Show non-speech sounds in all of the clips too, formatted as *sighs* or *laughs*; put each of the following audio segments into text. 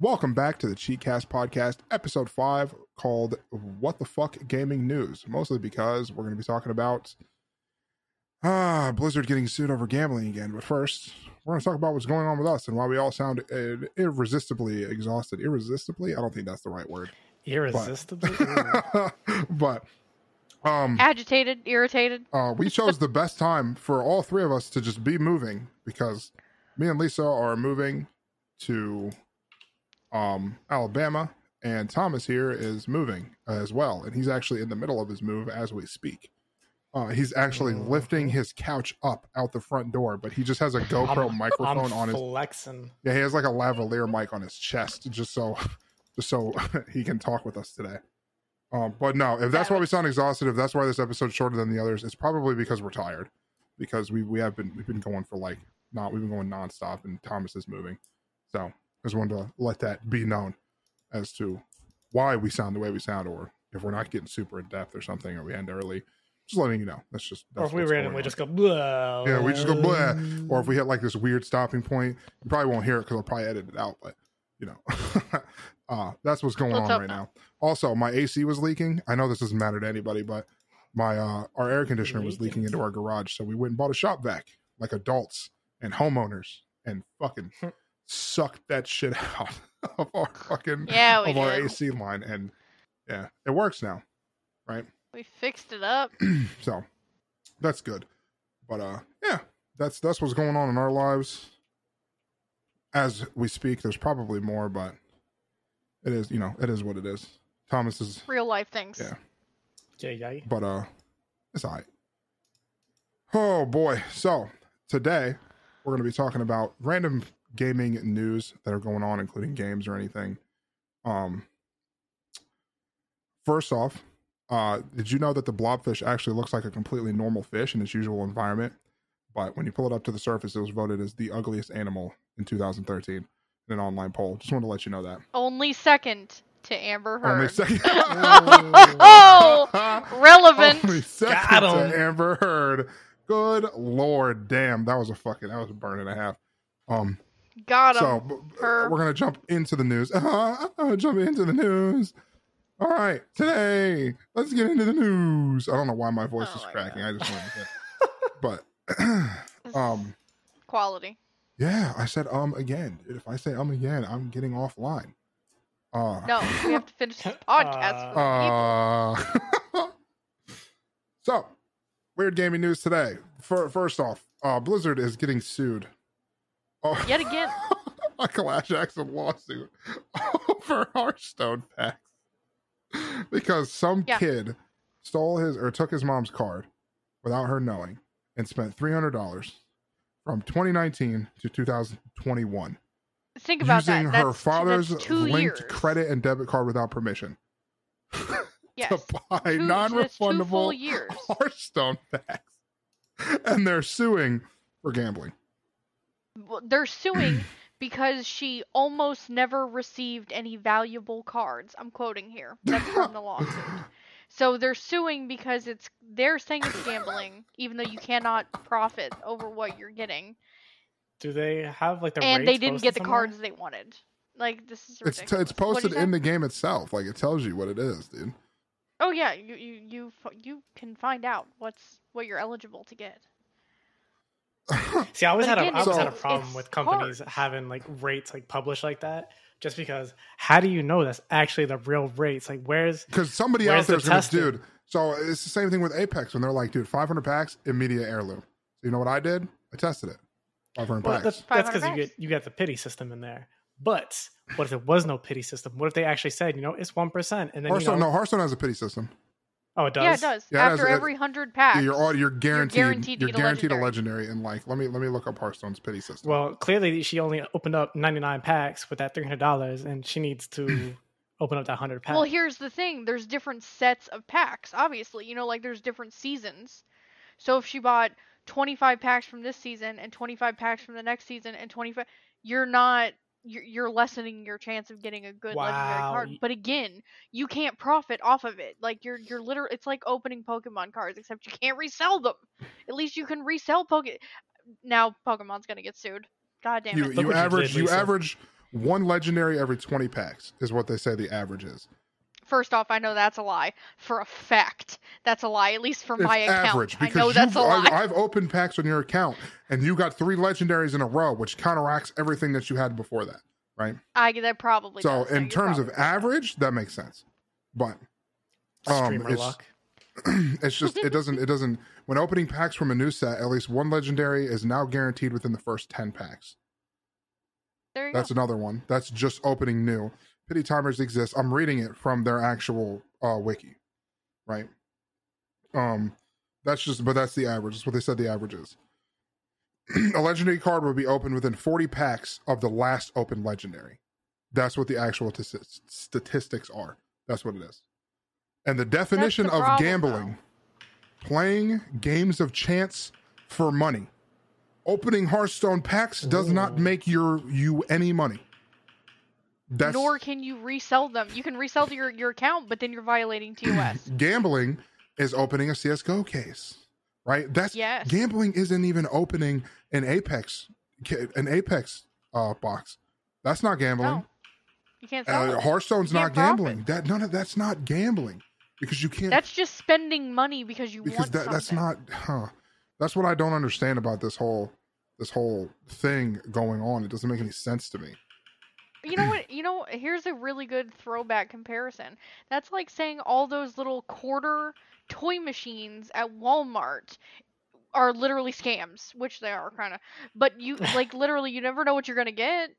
Welcome back to the CheekCast podcast, episode five, called "What the Fuck Gaming News." Mostly because we're going to be talking about ah Blizzard getting sued over gambling again. But first, we're going to talk about what's going on with us and why we all sound uh, irresistibly exhausted. Irresistibly? I don't think that's the right word. Irresistibly. But, *laughs* but um, Agitated, irritated. uh, we chose the best time for all three of us to just be moving because me and Lisa are moving to um, Alabama, and Thomas here is moving as well, and he's actually in the middle of his move as we speak. Uh, he's actually Mhm. lifting his couch up out the front door, but he just has a GoPro *laughs* I'm- microphone I'm on his. flexing. Yeah, he has like a lavalier mic on his chest, just so, *laughs* just so *laughs* he can talk with us today. Um, but no, if that's why we sound exhausted, if that's why this episode's shorter than the others, it's probably because we're tired. Because we we have been we've been going for like not we've been going nonstop, and Thomas is moving. So I just wanted to let that be known as to why we sound the way we sound, or if we're not getting super in depth or something, or we end early. Just letting you know. That's just Or that's if we randomly just go, blah. Yeah, we just go blah. or if we hit like this weird stopping point, you probably won't hear it because I'll probably edit it out. But you know, *laughs* uh, that's what's going Let's on hope right now. Also, my AC was leaking. I know this doesn't matter to anybody, but my uh, our air conditioner was leaking Leaking. into our garage, so we went and bought a shop vac like adults and homeowners and fucking sucked that shit *laughs* out of our fucking Yeah, we of our. AC line, and yeah, it works now, right? We fixed it up. *clears throat* so that's good. But uh yeah, that's that's what's going on in our lives. As we speak, there's probably more, but it is, you know, it is what it is. Thomas is Real life things. Yeah. Yeah, yeah. but uh it's alright. Oh boy. So today we're gonna be talking about random gaming news that are going on, including games or anything. Um first off, uh did you know that the blobfish actually looks like a completely normal fish in its usual environment? But when you pull it up to the surface, it was voted as the ugliest animal in 2013 in an online poll. Just wanted to let you know that. Only second to Amber Heard. Only second. *laughs* Oh, *laughs* relevant. Only second Got to 'em. Amber Heard. Good lord, damn, that was a fucking that was a burn and a half. Um, Got him. so b- b- her. we're gonna jump into the news. Uh, uh, jump into the news. All right, today let's get into the news. I don't know why my voice Oh is cracking. God. I just wanted to *laughs* but *clears throat* um, Quality. yeah, I said um again. If I say um again, I'm getting offline. Uh, No, we have to finish this podcast. Uh, for the *laughs* people. Uh, *laughs* so, weird gaming news today. For, first off, uh, Blizzard is getting sued. Oh, Yet again. *laughs* a clash action lawsuit *laughs* over Hearthstone packs because some Yeah. kid stole his or took his mom's card without her knowing and spent three hundred dollars from 2019 to 2021 Think about using that. her father's two linked years. credit and debit card without permission. *laughs* Yes. to buy Two- non-refundable. Hearthstone packs, and they're suing for gambling. Well, They're suing *clears throat* because she almost never received any valuable cards. I'm quoting here. That's from the lawsuit. So they're suing because it's they're saying it's gambling, even though you cannot profit over what you're getting, Do they have like the and they didn't get the somewhere? cards they wanted. Like this is It's t- it's posted in the game itself. Like it tells you what it is, dude. Oh yeah, you you you you can find out what's what you're eligible to get. See, I always But had again, a I always had a problem with companies cards. having like rates like published like that, just because how do you know that's actually the real rates? Like, where's Because somebody Where's out there's the gonna, dude. So it's the same thing with Apex when they're like, dude, 500 packs, immediate heirloom. So you know what I did? I tested it. 500 well, packs. that's that's 500 because you get you got the pity system in there. But what if there was no pity system? What if they actually said, you know, it's one percent, and then you Hearthstone, know, no, Hearthstone has a pity system. Oh, it does. Yeah, it does. Yeah, it After has- every hundred packs. You're all you're guaranteed. You're guaranteed guaranteed, to get a a legendary. And like, let me let me look up Hearthstone's pity system. Well, clearly she only opened up ninety nine packs with that three hundred dollars, and she needs to *clears throat* open up that hundred packs. Well, here's the thing. There's different sets of packs. Obviously, you know, like there's different seasons. So if she bought 25 packs from this season and 25 packs from the next season and 25, you're not you're, you're lessening your chance of getting a good legendary card. But again, you can't profit off of it. Like you're you're literally it's like opening Pokemon cards, except you can't resell them. At least you can resell Poke. Now Pokemon's gonna get sued. God damn it. Look you what you average did, you average one legendary every 20 packs is what they say the average is. First off, I know that's a lie. For a fact, that's a lie. At least for It's my account, average I because know that's a you've, lie. I've, I've opened packs on your account and you got three legendaries in a row, which counteracts everything that you had before that, right? I that probably. so, does, in terms of average, that makes sense. But um, Streamer it's, luck. *clears throat* it's just it doesn't it doesn't when opening packs from a new set, at least one legendary is now guaranteed within the first 10 packs. there you That's go. another one. That's just opening new. Pity timers exist. I'm reading it from their actual uh, wiki, right? Um, that's just, but that's the average. That's what they said the average is. *clears throat* a legendary card will be opened within 40 packs of the last open legendary. That's what the actual t- statistics are. That's what it is. And the definition the of problem, gambling playing games of chance for money. Opening Hearthstone packs does not make your you any money. That's Nor can you resell them. You can resell to your, your account, but then you're violating *clears throat* TOS. gambling is opening a CS:GO case, right? That's Yes. gambling isn't even opening an Apex an Apex uh, box. That's not gambling. no, you can't sell Uh. Hearthstone's You not can't profit. gambling. That none of that's not gambling because you can't That's just spending money because you because want that, that's not huh. That's what I don't understand about this whole this whole thing going on. It doesn't make any sense to me. You know what? You know, here's a really good throwback comparison. That's like saying all those little quarter toy machines at Walmart are literally scams, which they are kind of. But you *laughs* like literally, you never know what you're gonna get.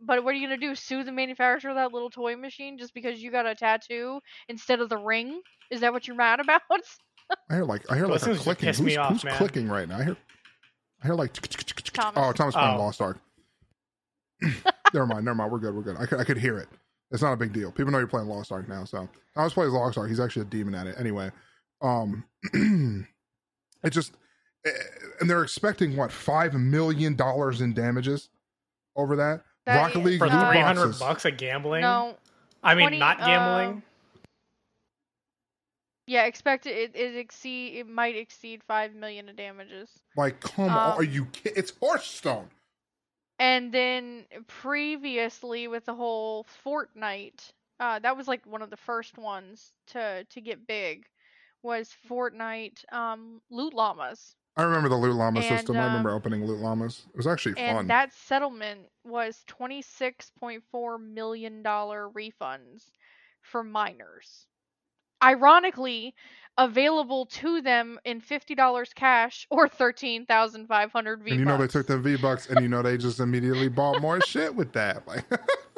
But what are you gonna do? Sue the manufacturer of that little toy machine just because you got a tattoo instead of the ring? Is that what you're mad about? *laughs* I hear like I hear like a clicking. Who's, me off, who's man. clicking right now? I hear I hear like Thomas. oh Thomas playing Oh. Lost Ark. *laughs* never mind, never mind. We're good. We're good. I could I could hear it. It's not a big deal. People know you're playing Lost Ark now. So I was playing Lost Ark. He's actually a demon at it. Anyway, um, *clears throat* it just eh, and they're expecting what five million dollars in damages over that. That Rocket League For loot no. three hundred bucks of gambling. no. I mean 20, not gambling. Yeah, expect it. It, it exceed. It might exceed five million in damages. Like, come Um, on, are you? ki- It's Hearthstone. And then previously with the whole Fortnite, uh, that was like one of the first ones to to get big, was Fortnite um, loot llamas, I remember the loot llama And, system. I remember um, opening loot llamas. It was actually and fun. that settlement was twenty six point four million dollar refunds for minors. Ironically, available to them in fifty dollars cash or thirteen thousand five hundred V. and you know they took them V bucks, and you know they just immediately bought more shit with that. Like,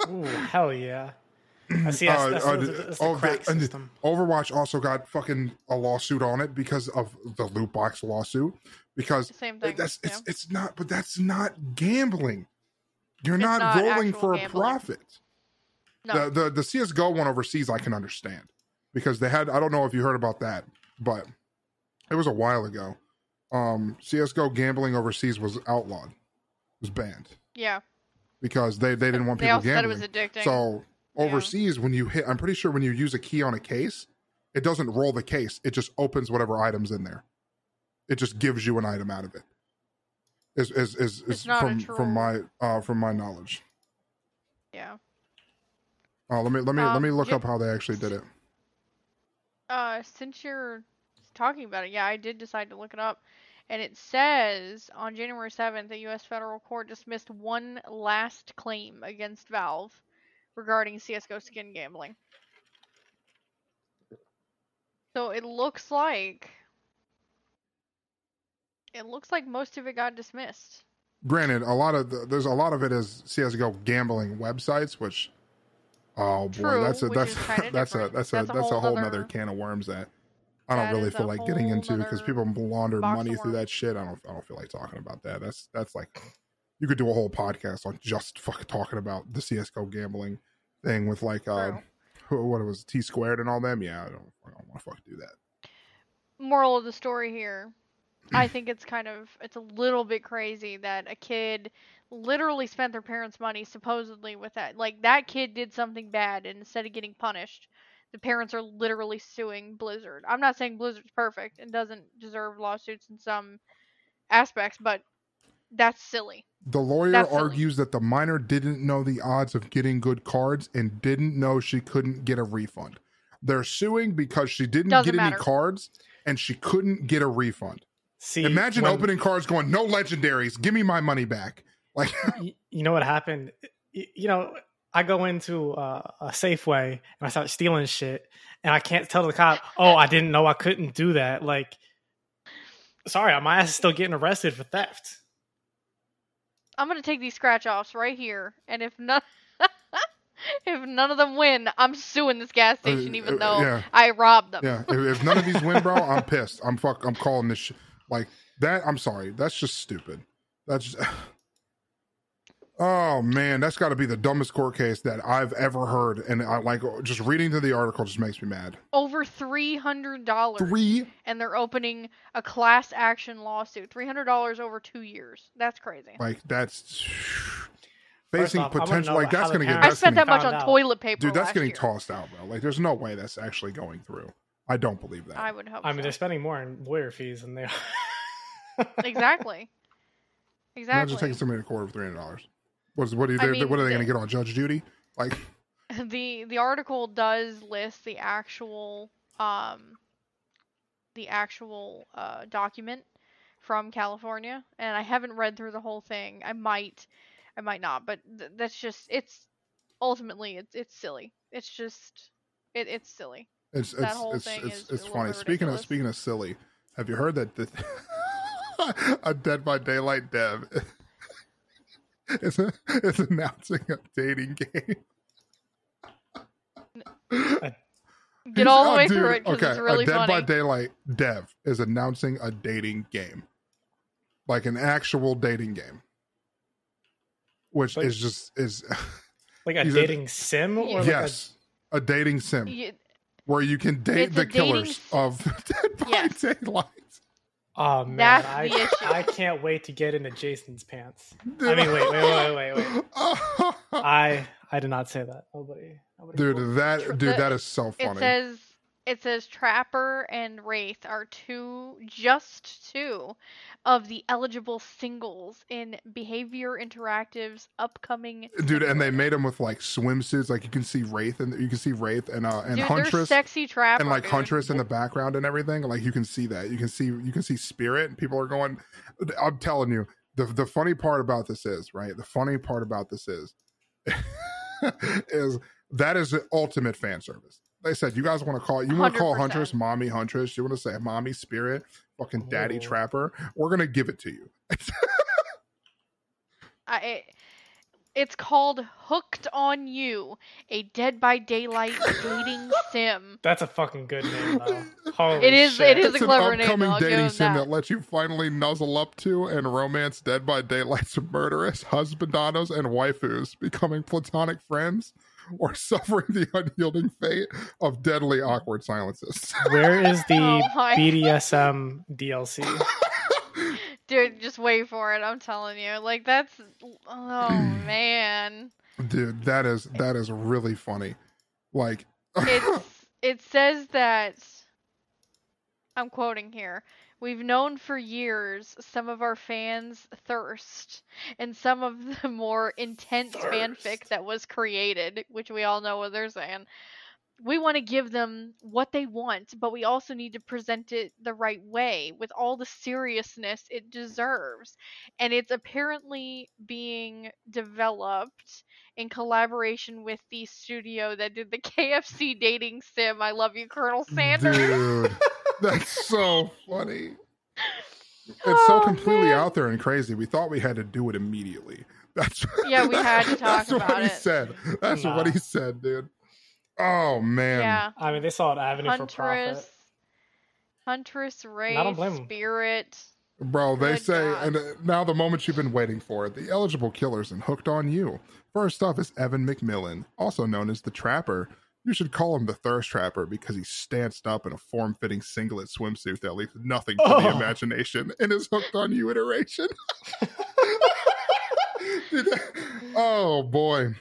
Ooh, hell yeah. I see. That's, Uh, that's, uh, that's, that's the oh, crack the- system. Overwatch also got fucking a lawsuit on it because of the loot box lawsuit. Because Same thing. that's yeah. it's it's not, but that's not gambling. You're not, not rolling actual for a gambling. profit. no. The the the CS:GO one overseas, I can understand because they had. I don't know if you heard about that, but it was a while ago. Um, CS:GO gambling overseas was outlawed, was banned yeah. because they they didn't want They people said it gambling. was addicting. So Yeah. overseas, when you hit, I'm pretty sure when you use a key on a case, it doesn't roll the case. It just opens whatever items in there. It just gives you an item out of it. Is is is, is It's not a from from my uh from my knowledge. yeah. Uh, let me let me let Um, me look yeah. up how they actually did it. Uh, since you're talking about it, yeah, I did decide to look it up, and it says on January seventh, the U.S. federal court dismissed one last claim against Valve regarding CS:GO skin gambling. So it looks like it looks like most of it got dismissed. Granted, a lot of the, there's a lot of it is CS:GO gambling websites, which oh boy, True, that's a that's *laughs* that's a that's a That's a that's a whole nother can of worms that I don't That really feel like getting into because people launder money through that shit. I don't I don't feel like talking about that. That's that's like you could do a whole podcast on just fucking talking about the CS:GO gambling thing with like uh True. what it was T squared and all them. Yeah, I don't I don't want to fucking do that. moral of the story here i think it's kind of it's a little bit crazy that a kid literally spent their parents money supposedly with that like that kid did something bad and instead of getting punished the parents are literally suing blizzard i'm not saying blizzard's perfect and doesn't deserve lawsuits in some aspects but That's silly. The lawyer That's silly. argues that the minor didn't know the odds of getting good cards and didn't know she couldn't get a refund. They're suing because she didn't Doesn't get any cards and she couldn't get a refund. See, Imagine when- opening cards going, no legendaries, give me my money back. *laughs* Like, you know what happened? You know, I go into uh, a Safeway and I start stealing shit, and I can't tell the cop, "Oh, I didn't know I couldn't do that." Like, sorry, my ass is still getting arrested for theft. I'm gonna take these scratch offs right here, and if none, *laughs* if none of them win, I'm suing this gas station, Uh, even uh, though yeah. I robbed them. yeah, if, if none of these win, bro, I'm *laughs* pissed. I'm fuck, I'm calling this shit. Like, that, I'm sorry. That's just stupid. That's just. *sighs* Oh man, that's got to be the dumbest court case that I've ever heard, and I like just reading through the article just makes me mad. Over three hundred dollars, Three and they're opening a class action lawsuit. Three hundred dollars over two years. That's crazy. Like that's *sighs* facing off, potential. Like that's gonna get. I spent that much on out. toilet paper. dude. That's last getting year. tossed out, bro. Like there's no way that's actually going through. I don't believe that. I would hope. I mean, so. they're spending more on lawyer fees than they are. *laughs* exactly. Exactly. Just taking somebody to court for three hundred dollars. What's what are I they? mean, what are they going to get on Judge duty? Like *laughs* the the article does list the actual um the actual uh document from California and I haven't read through the whole thing. I might I might not, but th- that's just it's ultimately it's it's silly. It's just it, it's silly. It's That it's whole it's thing it's, is it's funny. bit Speaking of speaking of silly, have you heard that the *laughs* a Dead by Daylight dev *laughs* is is announcing a dating game? *laughs* Get He's- all the oh, way dude, through it because okay, it's really a Dead funny. by Daylight dev is announcing a dating game, like an actual dating game, which Like- is just is like a He's a- dating sim, or like yes, a, dating sim Y- where you can date It's the a dating killers of *laughs* Dead by Yes. Daylight. oh man, That's I. I can't wait to get into Jason's pants. I mean, wait, wait, wait, wait, wait. wait. *laughs* I I did not say that. Nobody, nobody dude, that dude, that is so funny. It funny. says it says Trapper and Wraith are two just two of the eligible singles in Behaviour Interactive's upcoming Dude, and they made them with like swimsuits. Like you can see Wraith, and you can see Wraith and uh and Dude, Huntress. sexy Trapper and like dude. Huntress in the background and everything. Like you can see that. You can see you can see Spirit. And people are going. I'm telling you, the the funny part about this is right. The funny part about this is *laughs* is that is the ultimate fan service. They said you guys want to call you want to call 100%. Huntress mommy Huntress. You want to say mommy Spirit, fucking daddy Oh. Trapper. We're gonna give it to you. I, eh, it's called Hooked on You, a Dead by Daylight dating *laughs* sim. That's a fucking good name, though. Holy It is- shit. It is it's a clever an name, upcoming though, I'll dating sim that. that lets you finally nuzzle up to and romance Dead by Daylight's murderous husbandanos and waifus, becoming platonic friends *laughs* or suffering the unyielding fate of deadly awkward silences. Where is the *laughs* Oh BDSM *laughs* DLC? Dude, just wait for it. I'm telling you. Like that's oh *clears throat* man. Dude, that is that is really funny. Like It's it says that I'm quoting here. We've known for years some of our fans thirst and some of the *laughs* more intense fanfic that was created, which we all know what they're saying. We want to give them what they want, but we also need to present it the right way with all the seriousness it deserves. And it's apparently being developed in collaboration with the studio that did the *laughs* KFC dating sim. I love you, Colonel Sanders. dude, *laughs* that's so funny. It's so Oh, completely man. out there and crazy. We thought we had to do it immediately. That's *laughs* Yeah, we had to talk That's about what he said. That's Nah. what he said, dude. Oh man. Yeah. I mean, they saw an avenue for profit. Huntress, Huntress, Wraith, don't blame 'em. Spirit. Bro, they Good say, God. and uh, now the moment you've been waiting for, the eligible killers and hooked on you. First up is Evan McMillan, also known as the Trapper. You should call him the Thirst Trapper because he's stanced up in a form fitting singlet swimsuit that leaves nothing to the Oh. imagination and is hooked on you iteration. *laughs* Dude, oh boy.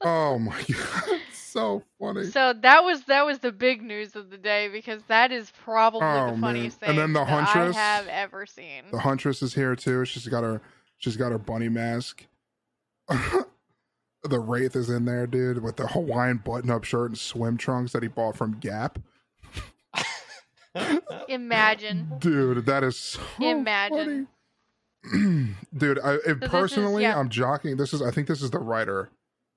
Oh my god. so funny. So that was that was the big news of the day because that is probably Oh, the man. funniest thing And then the that Huntress- I have ever seen. The Huntress is here too. She's got her she's got her bunny mask. *laughs* the Wraith is in there, dude, with the Hawaiian button up shirt and swim trunks that he bought from Gap. *laughs* Imagine. Dude, that is so Imagine. funny. *clears throat* Dude, I, is- personally, yeah. I'm jockeying. This is, I think, this is the writer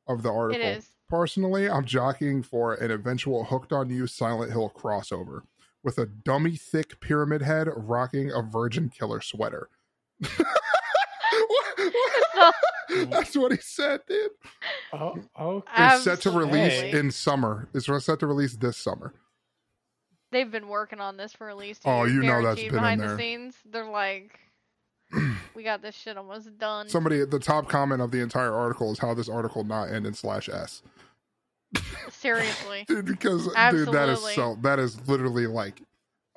of the article. It is. Personally, I'm jockeying for an eventual Hooked on You Silent Hill crossover with a dummy thick pyramid head rocking a Virgin Killer sweater. *laughs* What- what? *laughs* That's what he said, dude. oh, oh, It's set to release Absolutely. in summer. It's set to release this summer. They've been working on this for at least a Oh, year, you know that's guaranteed been in behind there. the scenes. They're like, *clears throat* we got this shit almost done. Somebody, the top comment of the entire article is how this article not end in slash s. Seriously. *laughs* dude because dude that is Absolutely. so that is literally like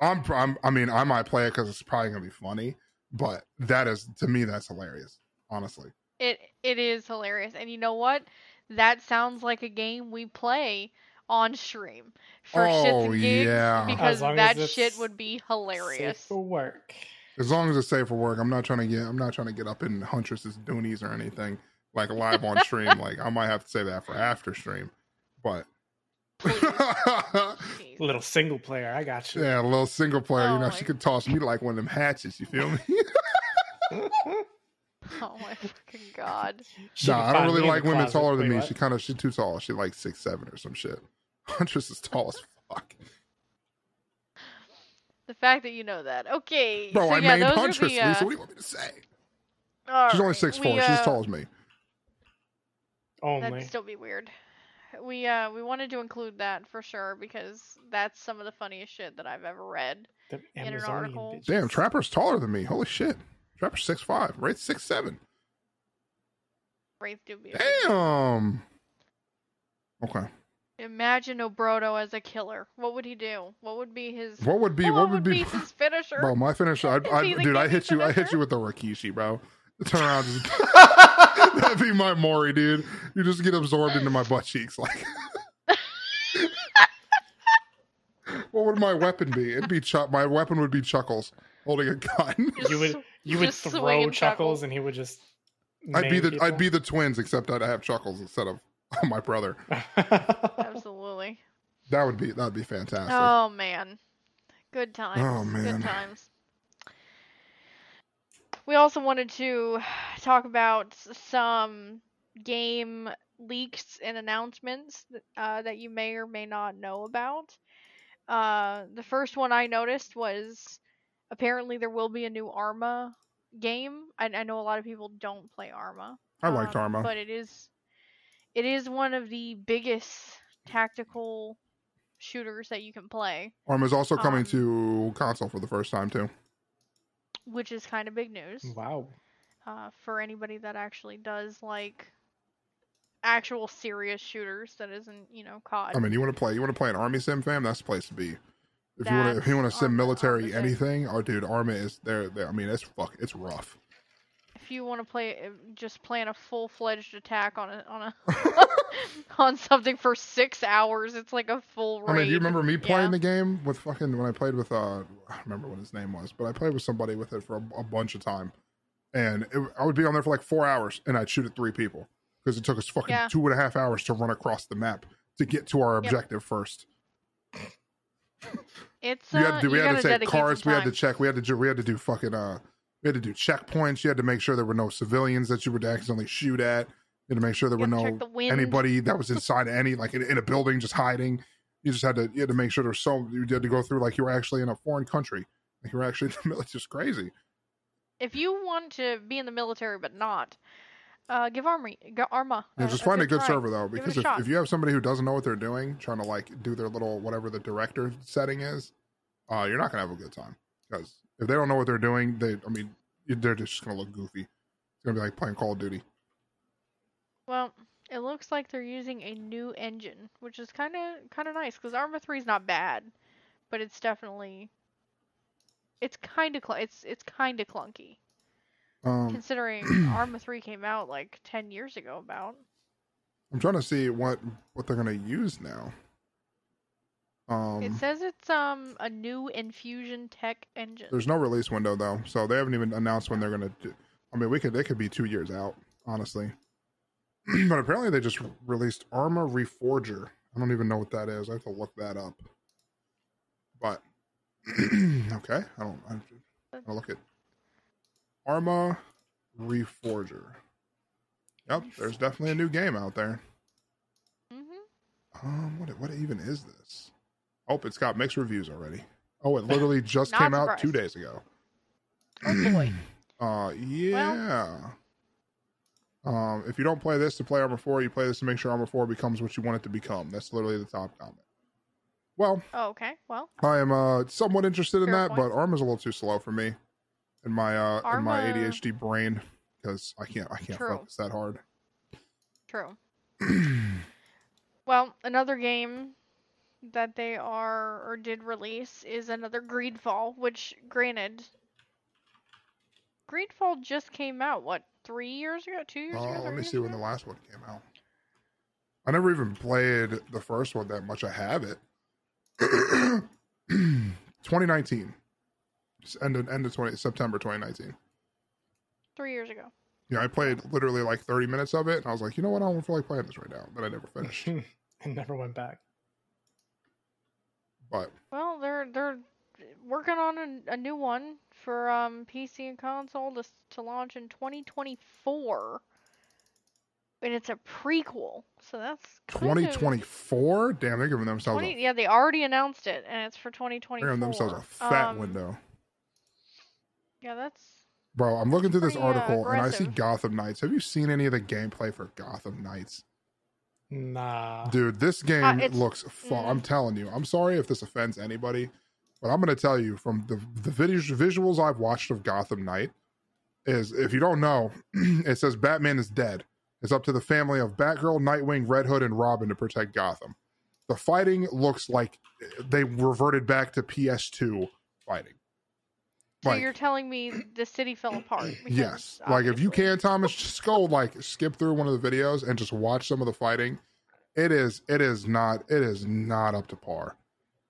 I'm, I'm i mean i might play it because it's probably gonna be funny but that is to me that's hilarious honestly It it is hilarious. And you know what? That sounds like a game we play on stream for shits Oh, and gigs yeah. because As long that as shit it's would be safe hilarious. for work. as long as it's safe for work i'm not trying to get i'm not trying to get up in huntress's doonies or anything like live on stream *laughs* like i might have to say that for after stream but *laughs* Jeez. Little single player, I got you. yeah a little single player you Oh know my- she could toss me like one of them hatchets you feel me *laughs* *laughs* Oh my fucking god. She nah i don't really like women closet. taller than Wait, me what? she kind of she's too tall she's like six seven or some shit *laughs* huntress is tall as fuck The fact that you know that. Okay. Bro, so I yeah, named Huntress, the, uh, Lisa. What do you want me to say? all She's only right, six four. we, She's as uh, tall as me. Only. That'd still be weird. We uh we wanted to include that for sure because that's some of the funniest shit that I've ever read. The in an article. bitches. Damn, Trapper's taller than me. Holy shit. Trapper's six five. Wraith's six seven. Wraith do be. Damn. Okay. Imagine Obrodo as a killer. What would he do? What would be his? What would be? What, would be? *laughs* his finisher? Bro, my finisher. I, Is I, he the dude, I gaming hit you. I hit you with the Rikishi, bro. *laughs* Turn around. Just, *laughs* that'd be my Mori, dude. You just get absorbed into my butt cheeks, like. what would my weapon be? It'd be Chuck. My weapon would be Chuckles holding a gun. You would sw- you *laughs* would just throw swinging chuckles and he would just. I'd be the people? I'd be the twins, except I'd have Chuckles instead of *laughs* my brother. *laughs* Absolutely. That would be that'd be fantastic. Oh man, good times. Oh, man. good times. We also wanted to talk about some game leaks and announcements that, uh, that you may or may not know about. Uh, the first one I noticed was apparently there will be a new Arma game. I, I know a lot of people don't play Arma. I liked um, Arma. but it is it is one of the biggest tactical shooters that you can play, Arma is also coming um, to console for the first time too. which is kind of big news wow. uh, for anybody that actually does like actual serious shooters that isn't you know COD. I mean, you want to play? You want to play an army sim, fam? That's the place to be. If you want to, if you want to Arma, military anything, oh dude, Arma is there. I mean, it's fuck, it's rough. if you want to play uh, just plan a full fledged attack on a on a *laughs* *laughs* on something for six hours, it's like a full. Raid. I mean, do you remember me playing Yeah. the game with fucking when I played with uh, I don't remember what his name was, but I played with somebody with it for a, a bunch of time, and it, I would be on there for like four hours, and I'd shoot at three people because it took us fucking Yeah. two and a half hours to run across the map to get to our Yep. objective first. *laughs* It's uh, had to we had to take some We had to check. We had to do. We had to do fucking. Uh, we had to do checkpoints. You had to make sure there were no civilians that you would accidentally shoot at. You had to make sure there You were no the anybody that was inside any like in, in a building just hiding. You just had to. You had to make sure there was so. You had to go through like you were actually in a foreign country. Like you were actually. In the military. It's just crazy. If you want to be in the military but not, uh, give Army, g- Arma. Yeah, just find a good server though, Give it a because if, if you have somebody who doesn't know what they're doing, trying to like do their little whatever the director setting is, uh, you're not gonna have a good time. Because if they don't know what they're doing, they, I mean, they're just gonna look goofy. It's gonna be like playing Call of Duty. Well, it looks like they're using a new engine, which is kind of kind of nice because Arma 3 is not bad, but it's definitely it's kind of cl- it's it's kind of clunky Um, considering *clears throat* Arma 3 came out like 10 years ago about. I'm trying to see what what they're gonna use now. Um, it says it's um a new Enfusion tech engine. there's no release window though, so they haven't even announced when they're gonna. do I mean, we could it could be two years out, honestly. *clears throat* but apparently, they just released Arma Reforger. I don't even know what that is. I have to look that up. But *clears throat* okay, I don't. I, I'll look at Arma Reforger. Yep, there's definitely a new game out there. hmm Um, what what even is this? Oh, it's got mixed reviews already. Oh, it literally *laughs* just came out two days ago. Oh boy. *clears throat* Uh, yeah. um, if you don't play this to play Arma Four, you play this to make sure Arma Four becomes what you want it to become. That's literally the top comment. Well, Oh, okay. Well, I am uh somewhat interested in that, point. but Arma's a little too slow for me in my uh in my ADHD brain because I can't I can't True. focus that hard. true. *clears throat* Well, another game that they are or did release is another Greedfall, which granted Greedfall just came out, what, three years ago? Two years ago? Uh, let me see when the last one came out. I never even played the first one that much. I have it. *clears throat* 2019. Just End of, end of 20, September 2019. Three years ago. Yeah, I played literally like 30 minutes of it, and I was like, you know what? I don't feel like playing this right now. But I never finished. *laughs* and never went back. but Well, they're they're working on a, a new one for um PC and console to to launch in 2024. And it's a prequel, so that's 2024? Damn, they're giving themselves 20, a, yeah, they already announced it, and it's for they're 2024. giving themselves a fat Um, window. Yeah, that's Bro, I'm looking through this pretty, uh, article and I see aggressive. Gotham Knights. Have you seen any of the gameplay for Gotham Knights? Nah. Dude, this game Uh, it's- looks. Fu- mm. I'm telling you. I'm sorry if this offends anybody, but I'm going to tell you from the the video, visuals I've watched of Gotham Knight is if you don't know, *clears throat* it says Batman is dead. It's up to the family of Batgirl, Nightwing, Red Hood, and Robin to protect Gotham. The fighting looks like they reverted back to PS2 fighting. So Like- you're telling me the city fell apart. *clears throat* Yes. because Like if you obviously- can, Thomas, just go like skip through one of the videos and just watch some of the fighting. It is it is not it is not up to par.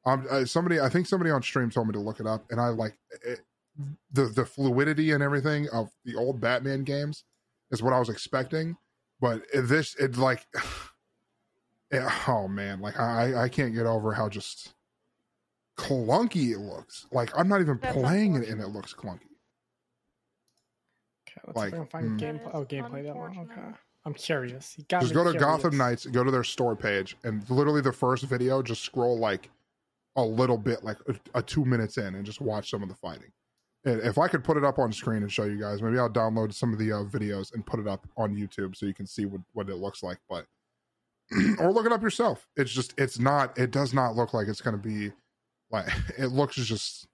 Um, uh, somebody I think somebody on stream told me to look it up, and I like it, the the fluidity and everything of the old Batman games is what I was expecting, but this it like. *sighs* it- oh man, like I I can't get over how just clunky it looks. Like I'm not even That's playing it and it looks clunky. Okay, let's like, see if I can find mm. gameplay. That Oh, is gameplay demo. Okay. I'm curious. You got just go to curious. Gotham Knights, go to their store page, and literally the first video, just scroll like a little bit, like a, a two minutes in, and just watch some of the fighting. And if I could put it up on screen and show you guys, maybe I'll download some of the uh, videos and put it up on YouTube so you can see what, what it looks like. But *clears throat* or look it up yourself. It's just it's not. It does not look like it's going to be like *laughs* it looks just.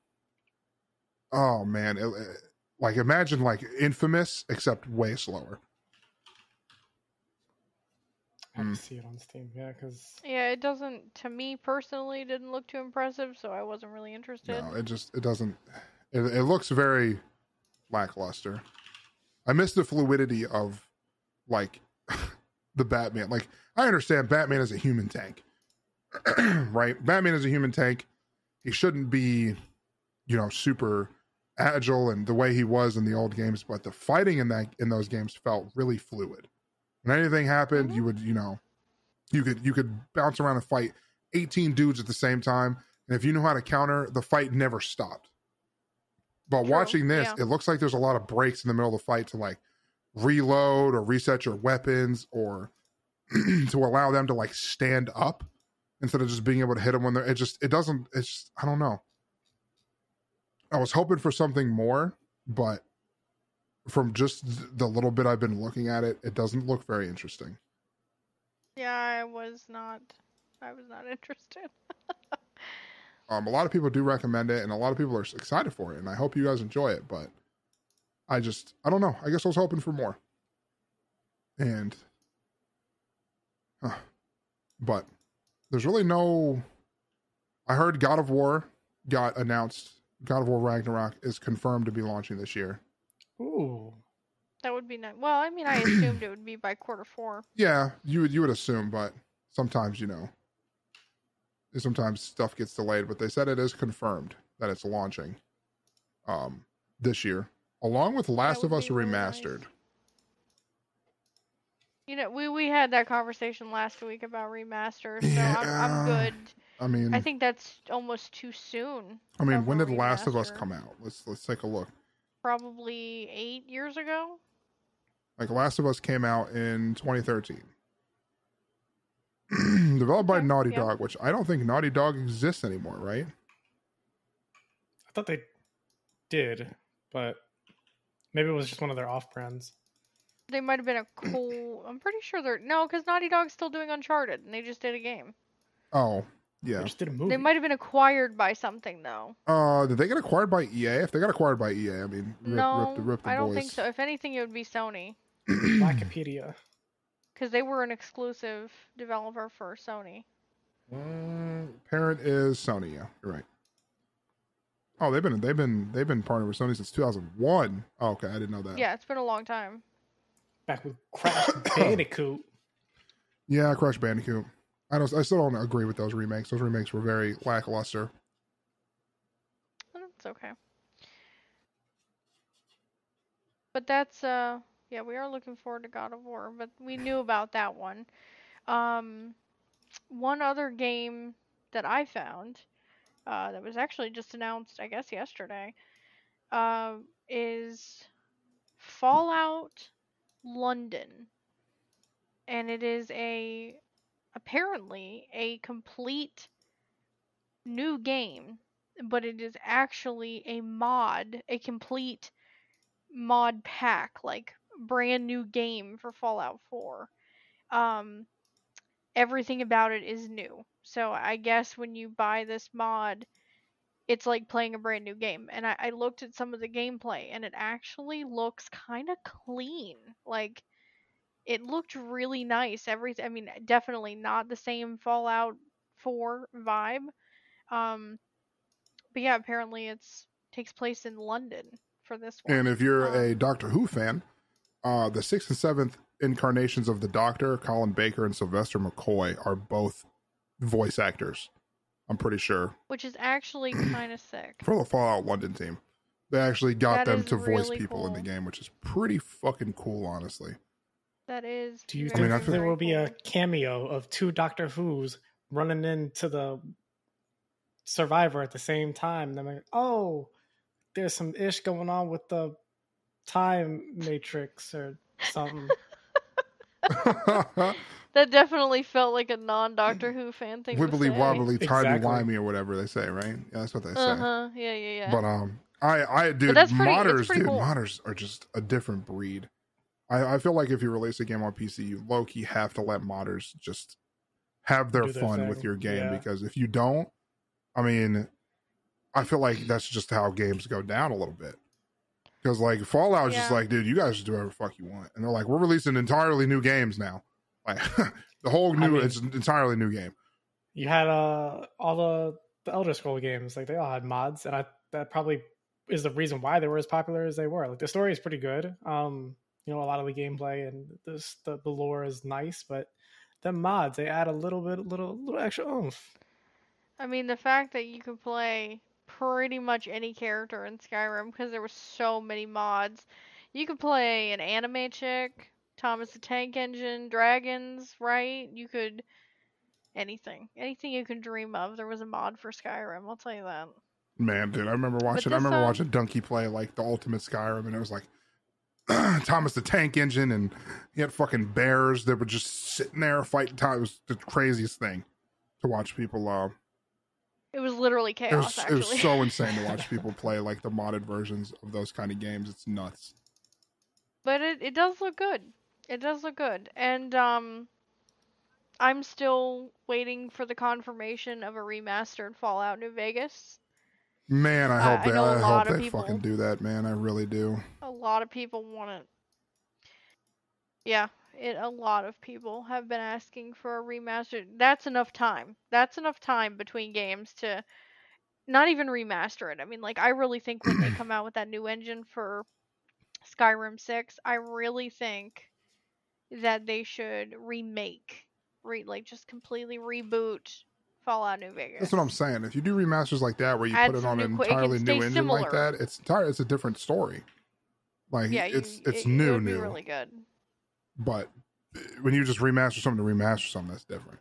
Oh man, it, it- like imagine like Infamous except way slower. I have Mm. to see it on Steam. Yeah, because Yeah, it doesn't. To me personally, didn't look too impressive, so I wasn't really interested. No, it just it doesn't. It, it looks very lackluster. I miss the fluidity of like *laughs* the Batman. Like I understand Batman is a human tank, *clears throat* right? Batman is a human tank. He shouldn't be, you know, super agile and the way he was in the old games. But the fighting in that in those games felt really fluid. When anything happened, you mm-hmm. would, you know, you could you could bounce around and fight 18 dudes at the same time. And if you knew how to counter, the fight never stopped. But True, watching this, yeah. it looks like there's a lot of breaks in the middle of the fight to like reload or reset your weapons or *clears throat* to allow them to like stand up instead of just being able to hit them when they're it just it doesn't it's just, I don't know. I was hoping for something more, but from just the little bit I've been looking at it, it doesn't look very interesting. Yeah, I was not. I was not *laughs* interested. Um, a lot of people do recommend it, and a lot of people are excited for it, and I hope you guys enjoy it. But I just, I don't know. I guess I was hoping for more, and, huh. but there's really no. I heard God of War got announced. God of War Ragnarok is confirmed to be launching this year. ooh, That would be nice. Well, I mean, I assumed it would be by quarter four. *clears throat* Yeah, you would you would assume, but sometimes you know, sometimes stuff gets delayed. But they said it is confirmed that it's launching, um, this year, along with Last of Us remastered. really nice. Remastered. You know, we we had that conversation last week about remaster, so I'm, I'm good. I mean, I think that's almost too soon. I mean, when did did Last of Us come out? Let's let's take a look. Probably eight years ago. Like Last of Us came out in 2013. *clears throat* Developed by Okay, Naughty yeah. Dog, which I don't think Naughty Dog exists anymore, right? I thought they did, but maybe it was just one of their off brands. They might have been a cool. *coughs* I'm pretty sure they're no, because Naughty Dog's still doing Uncharted, and they just did a game. Oh, yeah. They yeah. just did a movie. They might have been acquired by something though. Uh, did they get acquired by EA? If they got acquired by EA, I mean, rip, no, rip, the, rip the I don't boys. think so. If anything, it would be Sony, Wikipedia. *clears throat* because they were an exclusive developer for Sony. Mm, parent is Sony. Yeah, you're right. Oh, they've been they've been they've been partnered with Sony since 2001. Oh, okay, I didn't know that. Yeah, it's been a long time. Back with Crash *coughs* Bandicoot. Yeah, Crash Bandicoot. I don't. I still don't agree with those remakes. Those remakes were very lackluster. It's okay. But that's uh yeah, we are looking forward to God of War, but we knew about that one. Um one other game that I found uh that was actually just announced I guess yesterday uh, is Fallout London. And it is a apparently a complete new game but it is actually a mod, a complete mod pack, like brand new game for Fallout 4. Um, everything about it is new. So I guess when you buy this mod, it's like playing a brand new game. And I, I looked at some of the gameplay, and it actually looks kind of clean. Like it looked really nice. Everything. I mean, definitely not the same Fallout 4 vibe. Um, but yeah, apparently it's takes place in London for this one. And if you're Um, a Doctor Who fan, uh, the sixth and seventh incarnations of the Doctor, Colin Baker and Sylvester McCoy, are both voice actors. I'm pretty sure which is actually *clears throat* kind of sick. for the Fallout London team. They actually got That them to voice really people in the game, which is pretty fucking cool, honestly. That is. Do you very, mean, I think there very will be a cameo of two Doctor Who's running into the Survivor at the same time? And I'm like, oh, there's some ish going on with the time matrix or something. *laughs* *laughs* *laughs* That definitely felt like a non-Doctor Who fan thing. to Wibbly say. wobbly, timey Exactly. wimey, or whatever they say, right? Yeah, that's what they say. Uh huh. Yeah, yeah, yeah. But um, I I dude, that's pretty- modders, dude, cool. modders are just a different breed. I I feel like if you release a game on PC, you low key have to let modders just have their their fun with your game yeah. because if you don't, I mean, I feel like that's just how games go down a little bit. Because like Fallout is just like, dude, you guys just do whatever the fuck you want, and they're like, we're releasing entirely new games now, like *laughs* the whole I new, mean- it's an entirely new game. you had uh all the the Elder Scroll games, like they all had mods, and I that probably is the reason why they were as popular as they were. Like the story is pretty good. Um, you know, a lot of the gameplay and this the, the lore is nice, but the mods they add a little bit, little little extra oomph. I mean, the fact that you could play pretty much any character in Skyrim because there were so many mods. You could play an anime chick, Thomas the Tank Engine, dragons, right? You could anything, anything you can dream of. There was a mod for Skyrim. I'll tell you that. Man, dude, I remember watching. I remember um, watching Donkey play like the Ultimate Skyrim, and it was like *clears throat* Thomas the Tank Engine, and he had fucking bears that were just sitting there fighting. Time. It was the craziest thing to watch people. Uh, It was literally it chaos. was it was so *laughs* insane to watch people play like the modded versions of those kind of games. It's nuts. but it it does look good. It does look good, and um, I'm still waiting for the confirmation of a remastered Fallout New Vegas. Man, I I- hope I they, know a I, lot hope of they fucking do that, man. I really do. a lot of people want it. Yeah, it a lot of people have been asking for a remaster. That's enough time. That's enough time between games to not even remaster it. I mean, like I really think when they *clears throat* come out with that new engine for Skyrim 6, I really think that they should remake, re like just completely reboot Fallout New Vegas. That's what I'm saying. If you do remasters like that, where you Add put it on an new qu- it can entirely new engine like that, it's entire. It's a different story. Like yeah, you- it's it's it, new, it would be new. really good. But when you just remaster something to remaster something, that's different.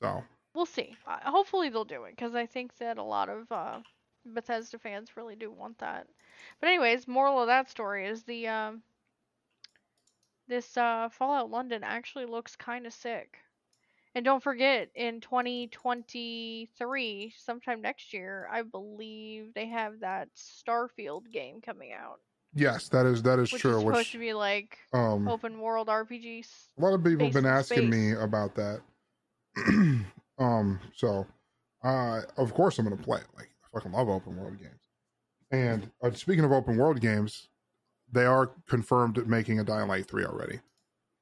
So We'll see. Uh, hopefully they'll do it because I think that a lot of uh, Bethesda fans really do want that. But anyways, moral of that story is the um, this uh, Fallout London actually looks kind of sick. And don't forget, in 2023, sometime next year, I believe they have that Starfield game coming out, yes, that is that is which true. is supposed Which to be like um, open world RPGs. a lot of people have been in asking me about that. *clears throat* um, so uh, of course I'm gonna play it. Like I fucking love open world games. And uh, speaking of open world games, they are confirmed at making a Dying Light three already,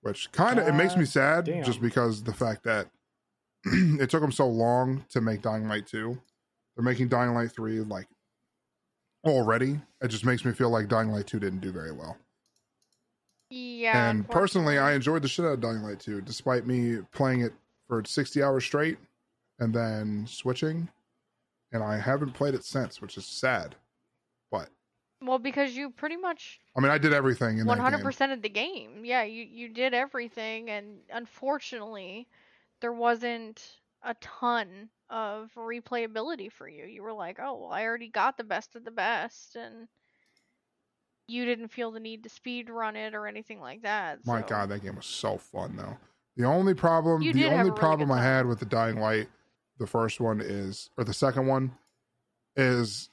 which kind of it makes me sad damn. just because the fact that *clears throat* it took them so long to make Dying Light two. They're making Dying Light three like already. It just makes me feel like Dying Light two didn't do very well. Yeah. and personally, I enjoyed the shit out of Dying Light 2, despite me playing it for 60 hours straight and then switching. And I haven't played it since, which is sad. But Well, because you pretty much I mean, I did everything in one that hundred game. percent of the game. Yeah, you you did everything, and unfortunately, there wasn't a ton of replayability for you. You were like, oh, well, I already got the best of the best, and you didn't feel the need to speed run it or anything like that. My so- God, that game was so fun, though. The only problem, You the did have a only really problem I had with the Dying Light, the first one is, or the second one, is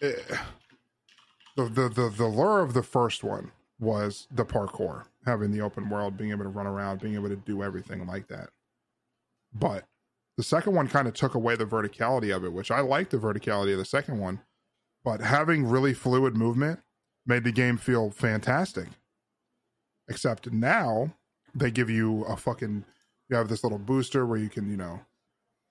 the, the the the lure of the first one was the parkour, having the open world, being able to run around, being able to do everything like that. But the second one kind of took away the verticality of it, which I like the verticality of the second one, but having really fluid movement made the game feel fantastic. Except now they give you a fucking you have this little booster where you can you know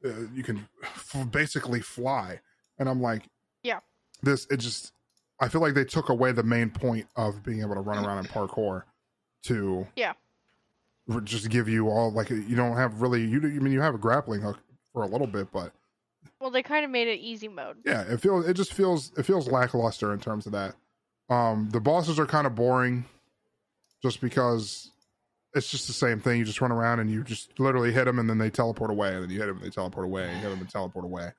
uh, you can f- basically fly, and I'm like, Yeah. This it just I feel like they took away the main point of being able to run around in parkour to Yeah. just give you all like you don't have really you I mean you have a grappling hook for a little bit, but Well, they kind of made it easy mode. yeah, it feels it just feels it feels lackluster in terms of that. Um the bosses are kind of boring just because it's just the same thing. You just run around and you just literally hit them and then they teleport away and then you hit them and they teleport away and you hit them and teleport away.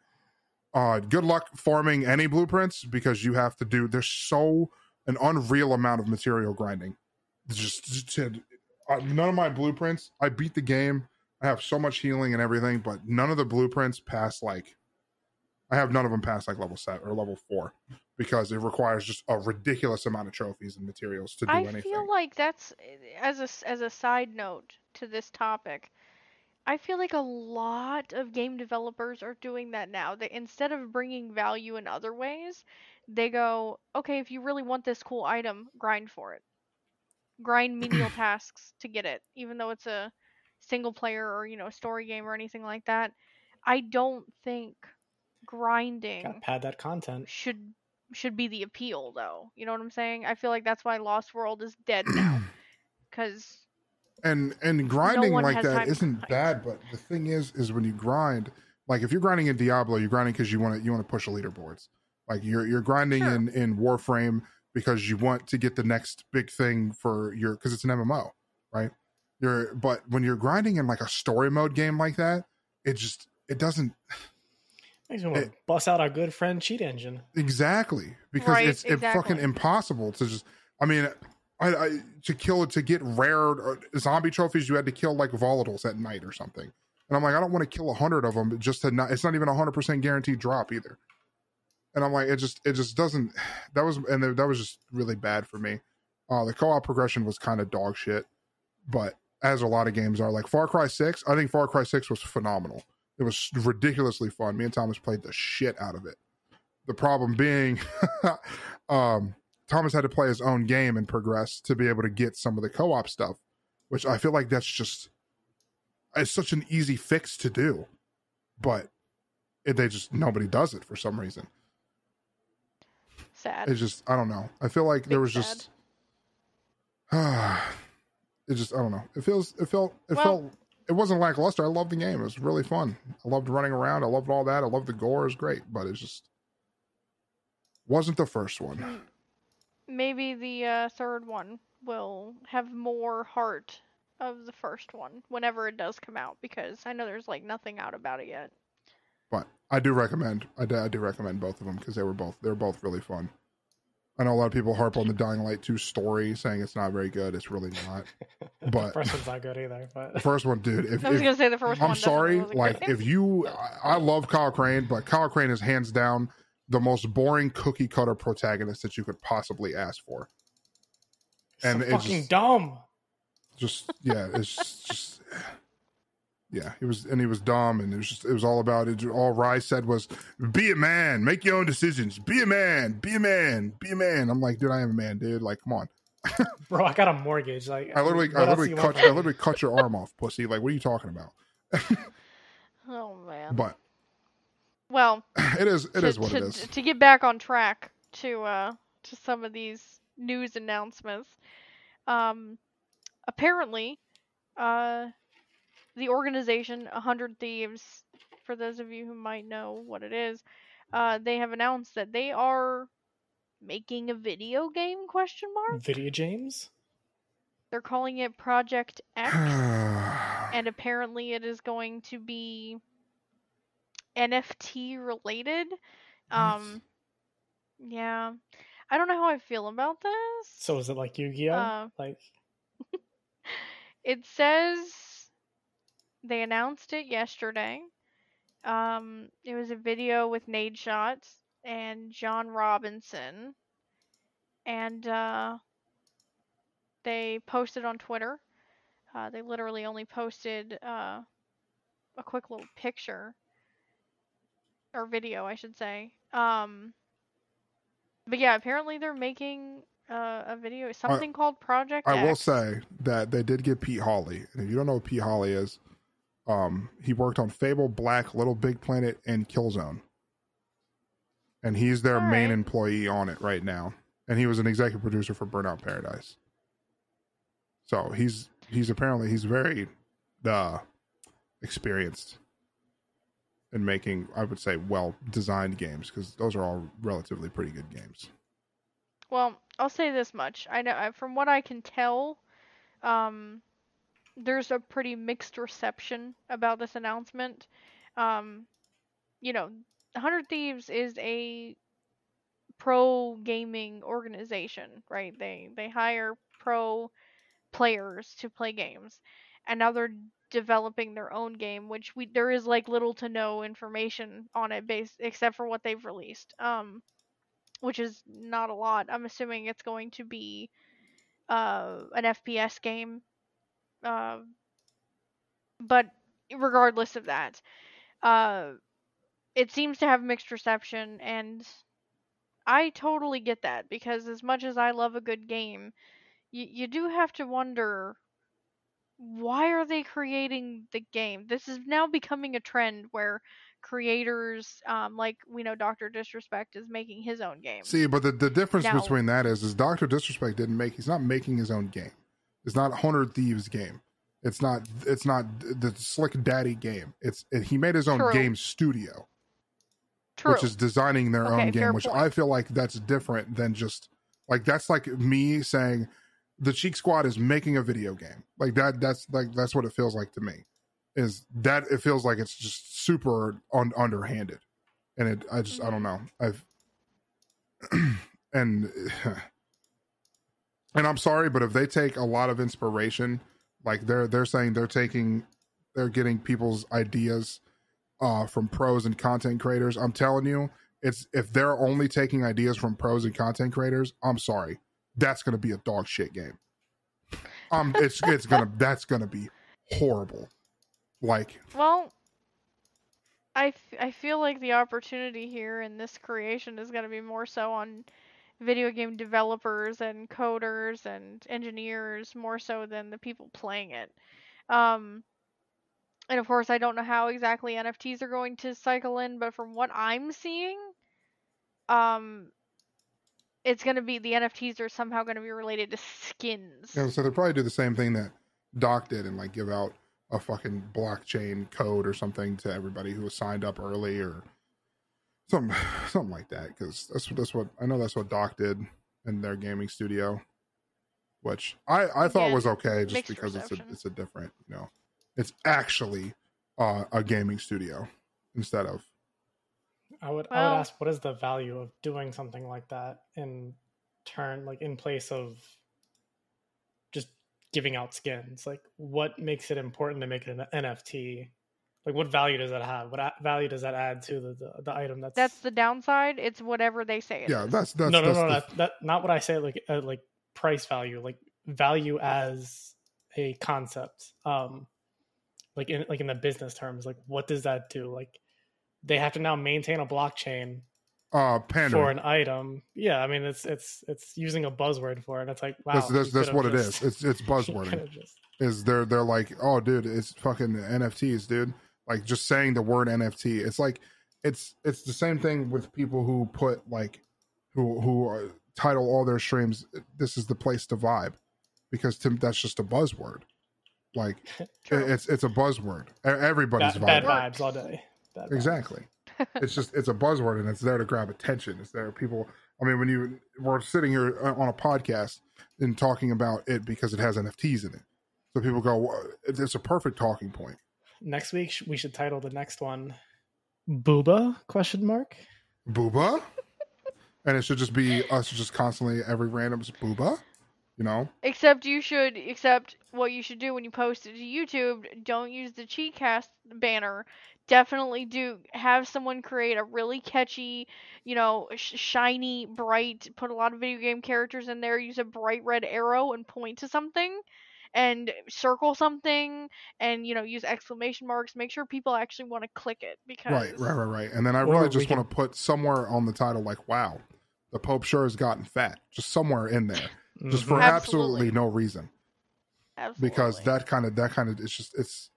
Uh good luck farming any blueprints because you have to do there's so an unreal amount of material grinding. Just, just uh, none of my blueprints. I beat the game. I have so much healing and everything, but none of the blueprints pass like I have none of them pass like level seven or level four because it requires just a ridiculous amount of trophies and materials to do I anything. I feel like that's as a as a side note to this topic. I feel like a lot of game developers are doing that now. That instead of bringing value in other ways, they go, "Okay, if you really want this cool item, grind for it. Grind menial *clears throat* tasks to get it, even though it's a single player or, you know, story game or anything like that." I don't think grinding Gotta pad that content. should should be the appeal though. You know what I'm saying? I feel like that's why Lost World is dead now *clears throat* cuz and and grinding one like has that time to isn't grind. bad, but the thing is, is when you grind, like if you're grinding in Diablo, you're grinding because you want to you want to push the leaderboards. Like you're you're grinding Sure. in in Warframe because you want to get the next big thing for your because it's an MMO, right? You're but when you're grinding in like a story mode game like that, it just it doesn't Makes me want to bust out our good friend Cheat Engine. Exactly, because Right, it's it's fucking impossible to just. I mean, I, I to kill to get rare uh, zombie trophies, you had to kill like volatiles at night or something. And I'm like, I don't want to kill a hundred of them just to not. It's not even a hundred percent guaranteed drop either. And I'm like, it just it just doesn't. *sighs* That was and that was just really bad for me. Uh, the co-op progression was kind of dog shit, but as a lot of games are, like Far Cry Six, I think Far Cry Six was phenomenal. It was ridiculously fun. Me and Thomas played the shit out of it. The problem being, *laughs* um, Thomas had to play his own game and progress to be able to get some of the co-op stuff, which I feel like that's just it's such an easy fix to do, but it, they just nobody does it for some reason. Sad. It's just I don't know. I feel like there was sad. just *sighs* it just I don't know. It feels it felt it Well- felt it wasn't lackluster. I loved the game. It was really fun. I loved running around. I loved all that. I loved the gore. It was great, but it's just wasn't the first one. Mm. Maybe the uh, third one will have more heart of the first one whenever it does come out because I know there's like nothing out about it yet. But I do recommend I do, I do recommend both of them because they were both they're both really fun. I know a lot of people harp on the Dying Light 2 story saying it's not very good. It's really not. the *laughs* But- first one's not good either. The But first one, dude, if, I was if- gonna say the first one. I'm sorry. Like, great. if you, I I love Kyle Crane, but Kyle Crane is hands down the most boring cookie cutter protagonist that you could possibly ask for. and and it's fucking just- dumb. Just, yeah, it's just, just, yeah, he was, and he was dumb, and it was just, it was all about it. All Rye said was, "Be a man, make your own decisions. Be a man, be a man, be a man." I'm like, dude, I am a man, dude. Like, come on. *laughs* Bro, I got a mortgage. Like I literally, I literally cut, want I literally cut your arm off, pussy. Like, what are you talking about? *laughs* oh man. But well, *coughs* it is, it to, is what to, it is. To get back on track to uh to some of these news announcements, um, apparently, uh, the organization A Hundred Thieves, for those of you who might know what it is, uh, they have announced that they are making a video game? Question mark. Video games. They're calling it Project X. *sighs* and apparently it is going to be NFT related. Um, yeah, I don't know how I feel about this. So is it like Yu-Gi-Oh? Uh, like *laughs* It says they announced it yesterday. Um, it was a video with Nade Shots and John Robinson, and uh, they posted on Twitter. Uh, they literally only posted uh, a quick little picture or video, I should say. Um, but yeah, apparently they're making uh, a video, something called Project I will say that they did get Pete Hawley, and if you don't know what Pete Hawley is, um, he worked on Fable, Black, Little Big Planet, and Killzone, and he's their All main right. employee on it right now. And he was an executive producer for Burnout Paradise. So he's he's apparently he's very uh, experienced in making, I would say, well designed games because those are all relatively pretty good games. Well, I'll say this much. I know from what I can tell, um, there's a pretty mixed reception about this announcement. Um, you know, Hundred Thieves is a pro gaming organization, right? They they hire pro players to play games, and now they're developing their own game, which we there is like little to no information on it, based except for what they've released. Um, which is not a lot. I'm assuming it's going to be uh, an FPS game. Uh, but regardless of that, uh, it seems to have mixed reception, and I totally get that because as much as I love a good game, you you do have to wonder why are they creating the game? This is now becoming a trend where creators, um, like we know Doctor Disrespect is making his own game. See, but the, the difference Now- between that is is Doctor Disrespect didn't make he's not making his own game. It's not Hundred Thieves game. It's not it's not the Slick Daddy game. It's it, he made his own True. game studio, True. which is designing their Okay, own game, which point. I feel like that's different than just like that's like me saying the Cheek Squad is making a video game. Like that that's like that's what it feels like to me. Is that it feels like it's just super un- underhanded. And it I just I don't know. I've *clears throat* and *sighs* and I'm sorry, but if they take a lot of inspiration, like they're they're saying they're taking they're getting people's ideas uh from pros and content creators. I'm telling you, it's if they're only taking ideas from pros and content creators, I'm sorry. That's gonna be a dog shit game. Um it's it's gonna *laughs* that's gonna be horrible. Like Well, I, f- I feel like the opportunity here in this creation is going to be more so on video game developers and coders and engineers more so than the people playing it. Um, and of course, I don't know how exactly NFTs are going to cycle in, but from what I'm seeing, um, it's gonna be the NFTs are somehow gonna be related to skins. Yeah, so they probably do the same thing that Doc did and like give out a fucking blockchain code or something to everybody who was signed up early or something, something like that. Because that's what that's what I know. That's what Doc did in their gaming studio, which I I thought Again, was okay just because it's a it's a different you know it's actually uh, a gaming studio instead of I would I would ask what is the value of doing something like that in turn like in place of just giving out skins? Like what makes it important to make it an NFT? Like what value does that have? What a- value does that add to the the, the item that's That's the downside. It's whatever they say. it yeah is. that's that's no no that's no the- that, that not what I say like uh, like price value like value as a concept um like in like in the business terms like what does that do like they have to now maintain a blockchain uh for an item yeah I mean it's it's it's using a buzzword for it it's like wow that's that's, that's what it just- is. It's it's *laughs* buzzwording. just- is they're they're like, oh, dude, it's fucking NFTs, dude. Like just saying the word NFT, it's like it's it's the same thing with people who put like who who uh, title all their streams. This is the place to vibe, because to, that's just a buzzword. Like *laughs* it's it's a buzzword. Everybody's bad, bad vibes all day Bad vibes. Exactly. it's just it's a buzzword and it's there to grab attention. It's there people. I mean, when you we're sitting here uh, on a podcast and talking about it because it has NFTs in it, so people go, "Wha- "It's a perfect talking point." next week we should title the next one booba question mark Booba, and it should just be us just constantly every random booba. You know, Except you should, except what you should do when you post it to YouTube, don't use the CheekCast banner. Definitely do have someone create a really catchy, you know, sh- shiny, bright, put a lot of video game characters in there, use a bright red arrow and point to something and circle something and, you know, use exclamation marks. Make sure people actually want to click it because. right, right, right, right. And then I really just can- want to put somewhere on the title like, "Wow, the Pope sure has gotten fat," just somewhere in there, just for Mhm. absolutely Absolutely. no reason. Absolutely. because that kind of that kind of it's just it's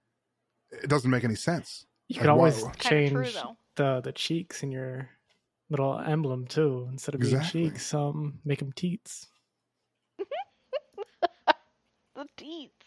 it doesn't make any sense. you like, could always why- Kinda true, change the the cheeks in your little emblem too instead of being cheeks um make them teats *laughs* The teats.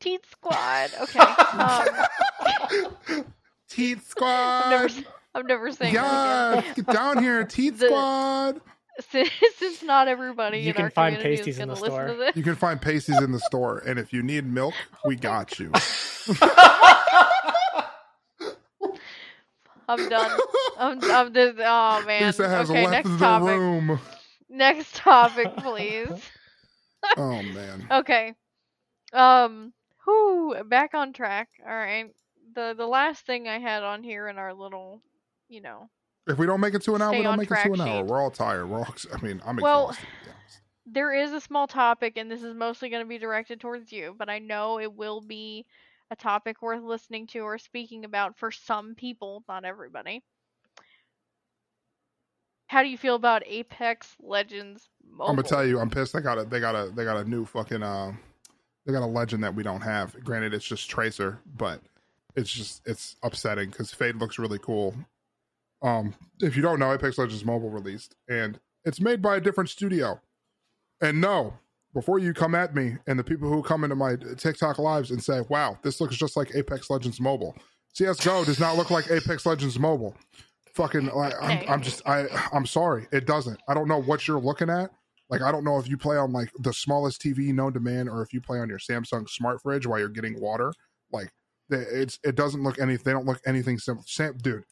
Teat squad. Okay. Um, *laughs* Teeth *laughs* I've never, Squad. s- I've never sang that Yeah, get down here, Teeth The- Squad. Since, since not everybody You in can our find community pasties is in the store. You can find pasties in the store, and if you need milk, we got you. *laughs* I'm done. I'm, I'm just, oh man. Lisa has okay, left next the topic. room. Next topic, please. *laughs* *laughs* Oh man. Okay. Um. Whoo. Back on track. All right. The the last thing I had on here in our little, you know, If we don't make it to an hour, we don't make it to an hour. sheet. We're all tired. We're all. I mean, I'm Well, exhausted. honest. there is a small topic, and this is mostly going to be directed towards you, but I know it will be a topic worth listening to or speaking about for some people, not everybody. How do you feel about Apex Legends Mobile? I'm gonna tell you, I'm pissed. They got a, they got a, they got a new fucking, uh, they got a legend that we don't have. Granted, it's just Tracer, but it's just it's upsetting because Fade looks really cool. Um, if you don't know, Apex Legends Mobile released, and it's made by a different studio. And no, before you come at me and the people who come into my TikTok lives and say, "Wow, this looks just like Apex Legends Mobile," CS:GO does not look like Apex Legends Mobile. Fucking, like, I'm, I'm just, I, I'm sorry, it doesn't. I don't know what you're looking at. Like, I don't know if you play on like the smallest TV known to man, or if you play on your Samsung smart fridge while you're getting water. Like, it's, it doesn't look any. They don't look anything simple. Sam, dude,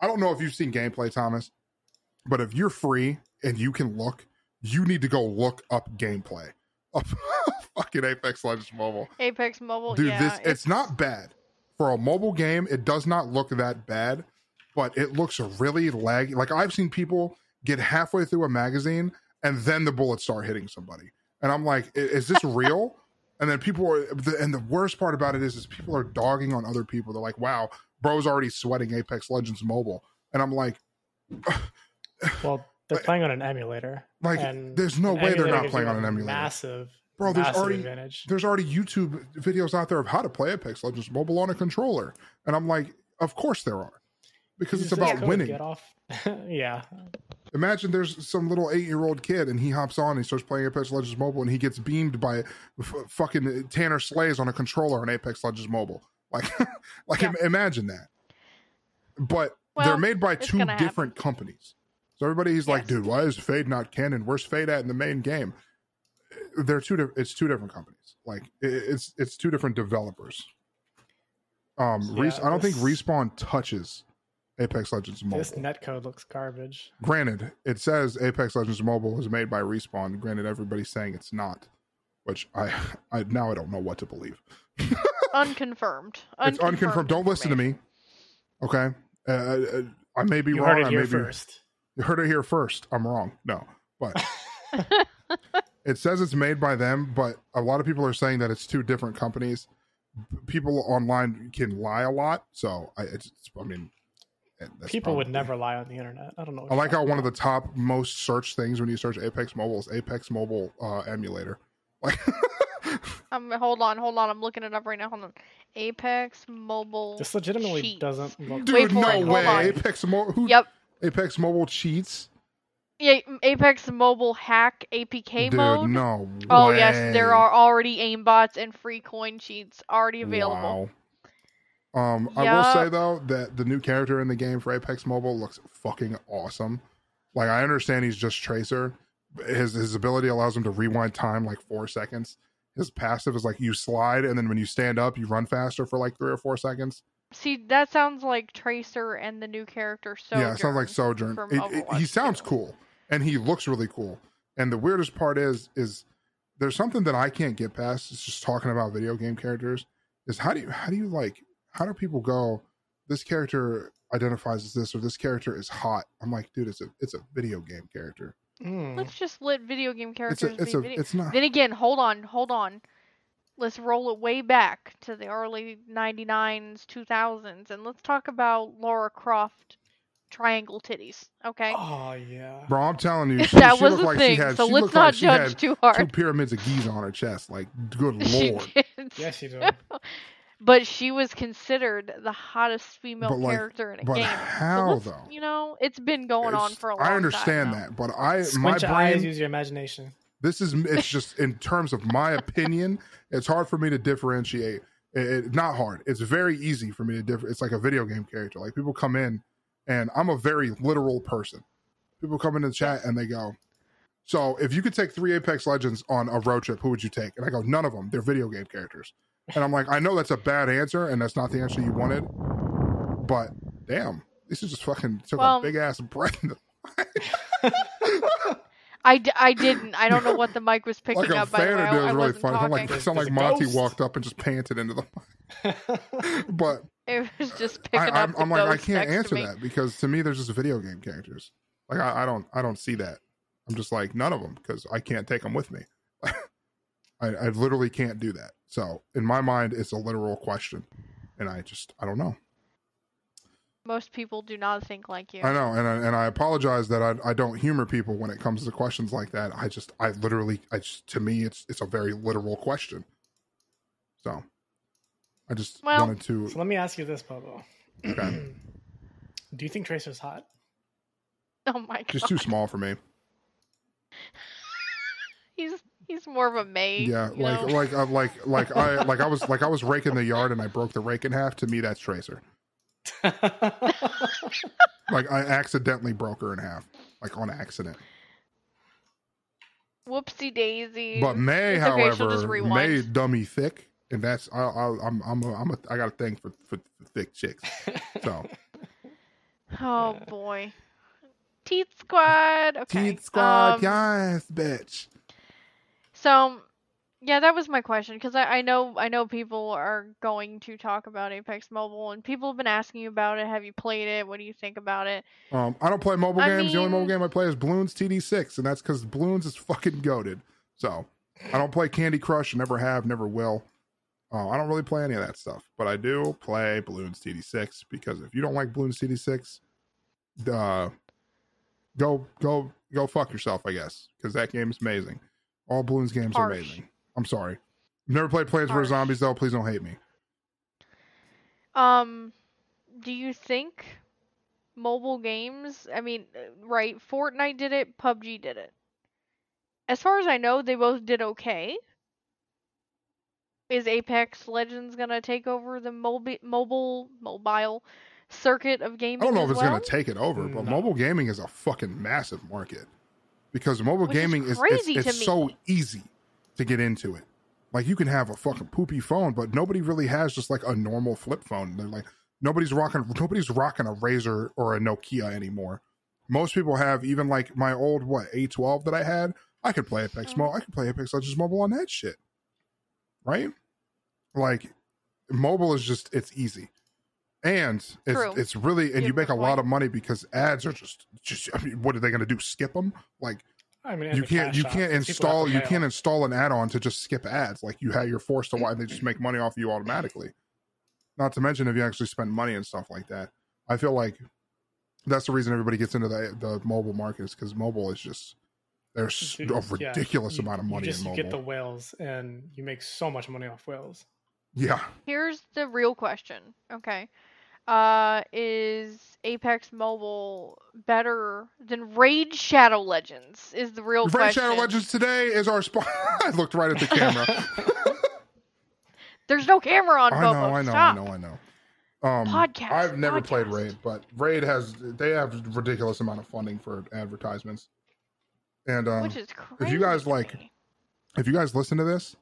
I don't know if you've seen gameplay, Thomas, but if you're free and you can look, you need to go look up gameplay *laughs* of fucking Apex Legends Mobile. Apex Mobile, Dude, yeah, this it's, not bad. For a mobile game, it does not look that bad, but it looks really laggy. Like I've seen people get halfway through a magazine and then the bullets start hitting somebody. And I'm like, is this *laughs* real? And then people are, and the worst part about it is, is people are dogging on other people. They're like, wow, bro's already sweating Apex Legends Mobile. And I'm like, *sighs* well they're playing on an emulator like, there's no way they're not playing on an emulator. massive Bro, there's massive already advantage there's already YouTube videos out there of how to play Apex Legends Mobile on a controller, and I'm like, of course there are, because it's about winning. get off *laughs* yeah Imagine there's some little eight year old kid and he hops on and he starts playing Apex Legends Mobile and he gets beamed by f- fucking Tanner Slays on a controller on Apex Legends Mobile. Like, *laughs* like Yeah. im- imagine that. But Well, they're made by two gonna happen. different companies. So everybody's like, dude, why is Fade not canon? Where's Fade at in the main game? They're two. Di- it's two different companies. Like it's it's two different developers. Um, Yeah, Res- I don't think Respawn touches Apex Legends Mobile. This netcode looks garbage. Granted, it says Apex Legends Mobile was made by Respawn. Granted, everybody's saying it's not, which I, *laughs* I now I don't know what to believe. *laughs* Unconfirmed. it's unconfirmed. Don't listen to me. Okay, uh, uh, I may be You wrong. heard it I here may be, first. You heard it here first. I'm wrong. No, but *laughs* it says it's made by them, but a lot of people are saying that it's two different companies. People online can lie a lot, so I, it's, I mean, eh, that's People would never lie on the internet. I don't know. I like you're how one of the top most searched things when you search Apex Mobile is Apex Mobile uh, emulator. Like, *laughs* Um, hold on, hold on. I'm looking it up right now. Hold on. Apex Mobile. about. This legitimately cheats. doesn't look. dude, Wait no it, hold way. on. Apex Mobile, who? Yep. Apex Mobile cheats, Yeah, Apex Mobile hack APK dude. mode. No. Oh yes, there are already aimbots and free coin cheats already available. Wow. Um, I will say though that the new character in the game for Apex Mobile looks fucking awesome. Like I understand he's just Tracer. His his ability allows him to rewind time like four seconds. His passive is like you slide and then when you stand up, you run faster for like three or four seconds. See, that sounds like Tracer and the new character Sojourn. yeah, it sounds like Sojourn. It- it- he sounds 2. cool and he looks really cool. And the weirdest part is is there's something that I can't get past. It's just talking about video game characters. Is how do you how do you like how do people go? This character identifies as this or this character is hot. I'm like, dude, it's a it's a video game character. Mm. Let's just let video game It's characters a it's be a video. it's not. Then again, hold on, hold on. Let's roll it way back to the early 99s, 2000s, and let's talk about Laura Croft triangle titties, okay? Oh yeah. Bro, I'm telling you, *laughs* she, that she was looked a like thing, she had. so she let's not like judge too hard. two pyramids of Giza on her chest. Like, good *laughs* She lord. did. Yes, you *laughs* do. But she was considered the hottest female But, like, character in a but game. how, so though? You know, it's been going on for a long I understand time. now. that, but I my Squint your brain eyes, use your imagination. This is it's just in terms of my opinion, it's hard for me to differentiate. It, it- not hard. It's very easy for me to differ. It's like a video game character. Like people come in, and I'm a very literal person. People come in the chat and they go, "So if you could take three Apex Legends on a road trip, who would you take?" And I go, "None of them. They're video game characters." And I'm like, I know that's a bad answer, and that's not the answer you wanted, but damn, this is just fucking took Well- a big ass breath. in the- *laughs* I, d- I didn't. I don't know what the mic was picking like a up. By the fan way, of I, it was really funny. It sounded talking. *laughs* like, it sounded like Monty ghost. walked up and just panted into the. *laughs* but It was just picking I, I'm, up. the I'm like, I can't answer that because to me, there's just video game characters. Like I, I don't, I don't see that. I'm just like none of them because I can't take them with me. I, I literally can't do that. So in my mind, it's a literal question, and I just, I don't know. Most people do not think like you. I know, and I, and I apologize that I, I don't humor people when it comes to questions like that. I just, I literally, I just, to me, it's, it's a very literal question. So, I just Well- wanted to. So let me ask you this, Bobo. Okay. *clears throat* Do you think Tracer's hot? Oh my god. Just too small for me. He's he's more of a maid. Yeah, like know? like uh, like *laughs* like I like I was like I was raking the yard and I broke the rake in half. To me, that's Tracer. *laughs* Like I accidentally broke her in half, like on accident. Whoopsie daisy. But Mei, It's however. Mei dummy thick, and that's I, I, I'm I'm a, I'm a, I got a thing for, for thick chicks. So *laughs* Oh boy. Teeth Squad. Okay. Teeth Squad, um, yes, bitch. So, yeah, that was my question because I, I know I know people are going to talk about Apex Mobile and people have been asking you about it. Have you played it? What do you think about it? Um, I don't play mobile I games. the only mobile game I play is Bloons TD6, and that's because Bloons is fucking goaded. So I don't play Candy Crush, never have, never will. Uh, I don't really play any of that stuff, but I do play Bloons TD6 because if you don't like Bloons TD6, uh, go go go fuck yourself, I guess, because that game is amazing. All Bloons games are amazing. I'm sorry. Never played Plants vs Zombies though. Please don't hate me. Um, do you think mobile games, I mean, uh, right, Fortnite did it, PUBG did it. As far as I know, they both did okay. Is Apex Legends gonna take over the mobile mobile mobile circuit of gaming? I don't know if it's well? going to take it over, but No. mobile gaming is a fucking massive market because mobile Which gaming is, to so easy to get into it. Like you can have a fucking poopy phone, but nobody really has just like a normal flip phone. They're like nobody's rocking nobody's rocking a Razr or a Nokia anymore. Most people have even like my old what A12 that I had. I could play Apex Mhm. Mo. I could play Apex Legends mobile on that shit, right? Like mobile is just it's easy, and it's True. it's really and You you have a make a good lot of money because ads are just just. I mean, what are they going to do? Skip them? Like I mean, you can't you can't install you can't install an add-on to just skip ads like you have you're forced to watch they just mm-hmm. make money off you automatically not to mention if you actually spend money and stuff like that i feel like that's the reason everybody gets into the the mobile market is because mobile is just there's Dude, a yeah, ridiculous you- amount of you money just in you mobile get the whales, and you make so much money off whales. Yeah Here's the real question. Okay. Uh, is Apex Mobile better than Raid Shadow Legends? Is the real Raid question. Shadow Legends today is our spot. *laughs* I looked right at the camera. *laughs* *laughs* There's no camera on I Bobo. know, I know, Stop. I know, I know. Um, Podcast, I've never played. Raid, but Raid has they have ridiculous amount of funding for advertisements. And um, Which is crazy. If you guys like- if you guys listen to this,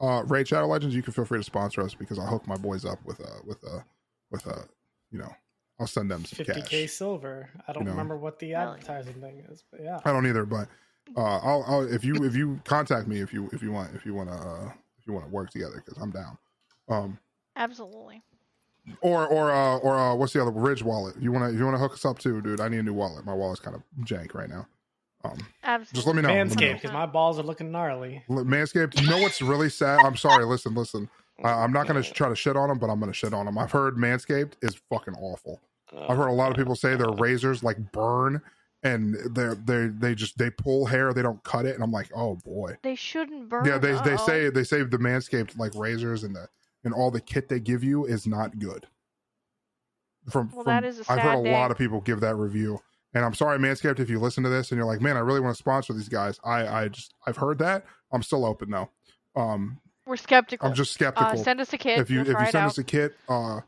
uh, Raid Shadow Legends, you can feel free to sponsor us because I'll hook my boys up with a with a with a you know I'll send them some 50k cash. silver. I don't know. remember what the advertising thing is, but yeah. I don't either, but uh, I'll, I'll if you if you contact me if you if you want if you want to uh, if you want to work together because I'm down. Um, Absolutely. or or uh, or uh, what's the other Ridge wallet? You want to you want to hook us up too, dude? I need a new wallet. My wallet's kind of jank right now. Um, Absolutely. just let me know. Let. Manscaped, because my balls are looking gnarly. L- Manscaped. You know what's really sad? I'm sorry. Listen, listen. I I'm not going to try to shit on them, but I'm going to shit on them. I've heard Manscaped is fucking awful. I've heard a lot of people say their razors like burn and they they they just they pull hair, they don't cut it, and I'm like, oh boy. They shouldn't burn. Yeah, they they Uh-oh. say they say the Manscaped like razors and the and all the kit they give you is not good. From, Well, from that is a I've heard a sad lot of people give that review, and I'm sorry, Manscaped, if you listen to this and you're like, man, I really want to sponsor these guys. I I just I've heard that. I'm still open though. Um, We're skeptical. I'm just uh, skeptical. send us a kit. if you we'll if you send out. us a kit, uh,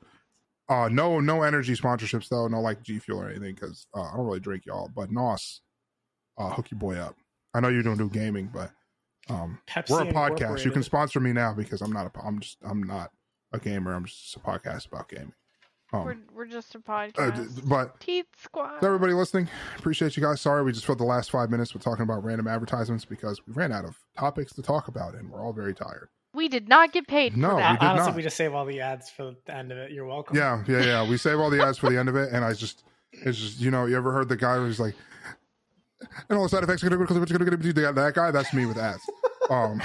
uh, no no energy sponsorships though, no like G Fuel or anything because uh, I don't really drink y'all. But Nos, uh, hook your boy up. I know you don't do gaming, but um, Pepsi we're a podcast. You can sponsor me now because I'm not a. I'm just. I'm not a gamer. I'm just a podcast about gaming. We're Um, we're just a uh, podcast. d- but Teeth squad. everybody listening, appreciate you guys. Sorry, we just filled the last five minutes with talking about random advertisements because we ran out of topics to talk about, and we're all very tired. We did not get paid No, for we did Honestly, not. we just save all the ads for the end of it. You're welcome. Yeah, yeah, yeah. We save all the ads for the end of it, and I just, it's just, you know, you ever heard the guy who's like, and all the side effects are gonna go because gonna be that guy. That's me with ads. Um,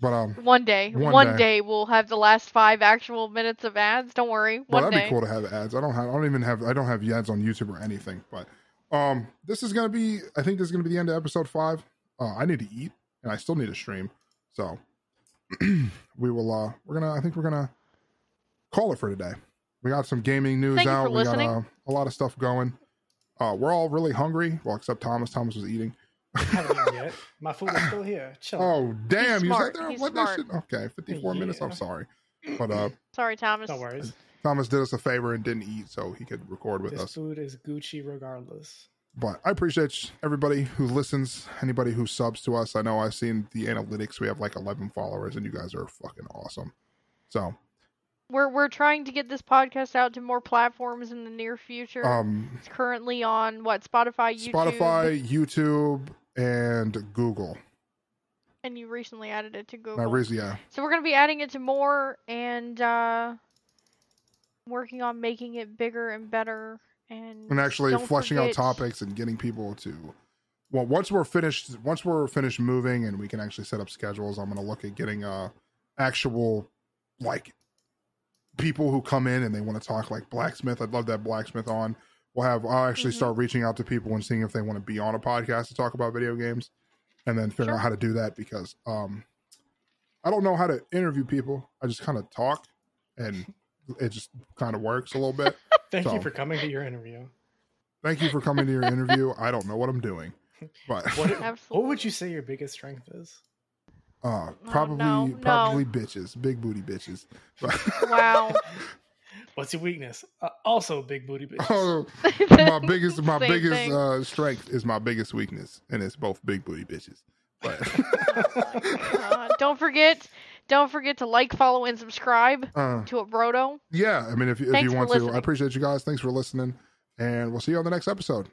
but um, One day, One one, day. day. we'll have the last five actual minutes of ads. Don't worry. well, that'd day. be cool to have ads. I don't have, I don't even have, I don't have ads on YouTube or anything. But um, this is gonna be, I think this is gonna be the end of episode five. Uh, I need to eat, and I still need to stream. So *clears throat* we will. uh We're gonna. I think we're gonna call it for today. We got some gaming news Thank out. we got uh, a lot of stuff going. Uh, we're all really hungry. Well, except Thomas. Thomas was eating. I haven't eaten yet. My food is still here. Chill. Oh damn! You smart. sat there. He's let that smart. shit. Okay, fifty-four minutes. I'm sorry, but uh, Sorry, Thomas. no worries. Thomas did us a favor and didn't eat, so he could record with This us. food is Gucci regardless. But I appreciate everybody who listens, anybody who subs to us. I know I've seen the analytics. We have like 11 followers, and you guys are fucking awesome. So, We're we're trying to get this podcast out to more platforms in the near future. um, it's currently on what Spotify, YouTube, Spotify, YouTube, and Google. and you recently added it to Google. Now, Riz, yeah, So we're gonna be adding it to more and uh, working on making it bigger and better and and actually fleshing out topics and getting people to. Well, once we're finished, once we're finished moving and we can actually set up schedules, I'm going to look at getting uh actual like people who come in and they want to talk like blacksmith. I'd love that blacksmith on. We'll have I'll actually Mhm. start reaching out to people and seeing if they want to be on a podcast to talk about video games, and then figure Sure. out how to do that because um I don't know how to interview people. I just kind of talk and it just kind of works a little bit. *laughs* Thank So- you for coming to your interview. Thank you for coming to your interview. I don't know what I'm doing, *laughs* but What, *laughs* what would you say your biggest strength is? uh, Oh, probably no, no. probably bitches, big booty bitches. Wow. What's your weakness? Uh, also, big booty bitches. oh, *laughs* my biggest my Same biggest thing. uh, strength is my biggest weakness, and it's both big booty bitches. But *laughs* Uh, don't forget, don't forget to like, follow, and subscribe uh, to a Brodo. yeah, I mean, if, if Thanks you want to, I appreciate you guys. Thanks for listening, and we'll see you on the next episode.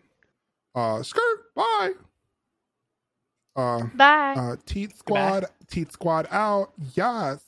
Uh, skirt, bye. Uh, Bye. uh, Teeth Squad, Teeth Squad out. Yes.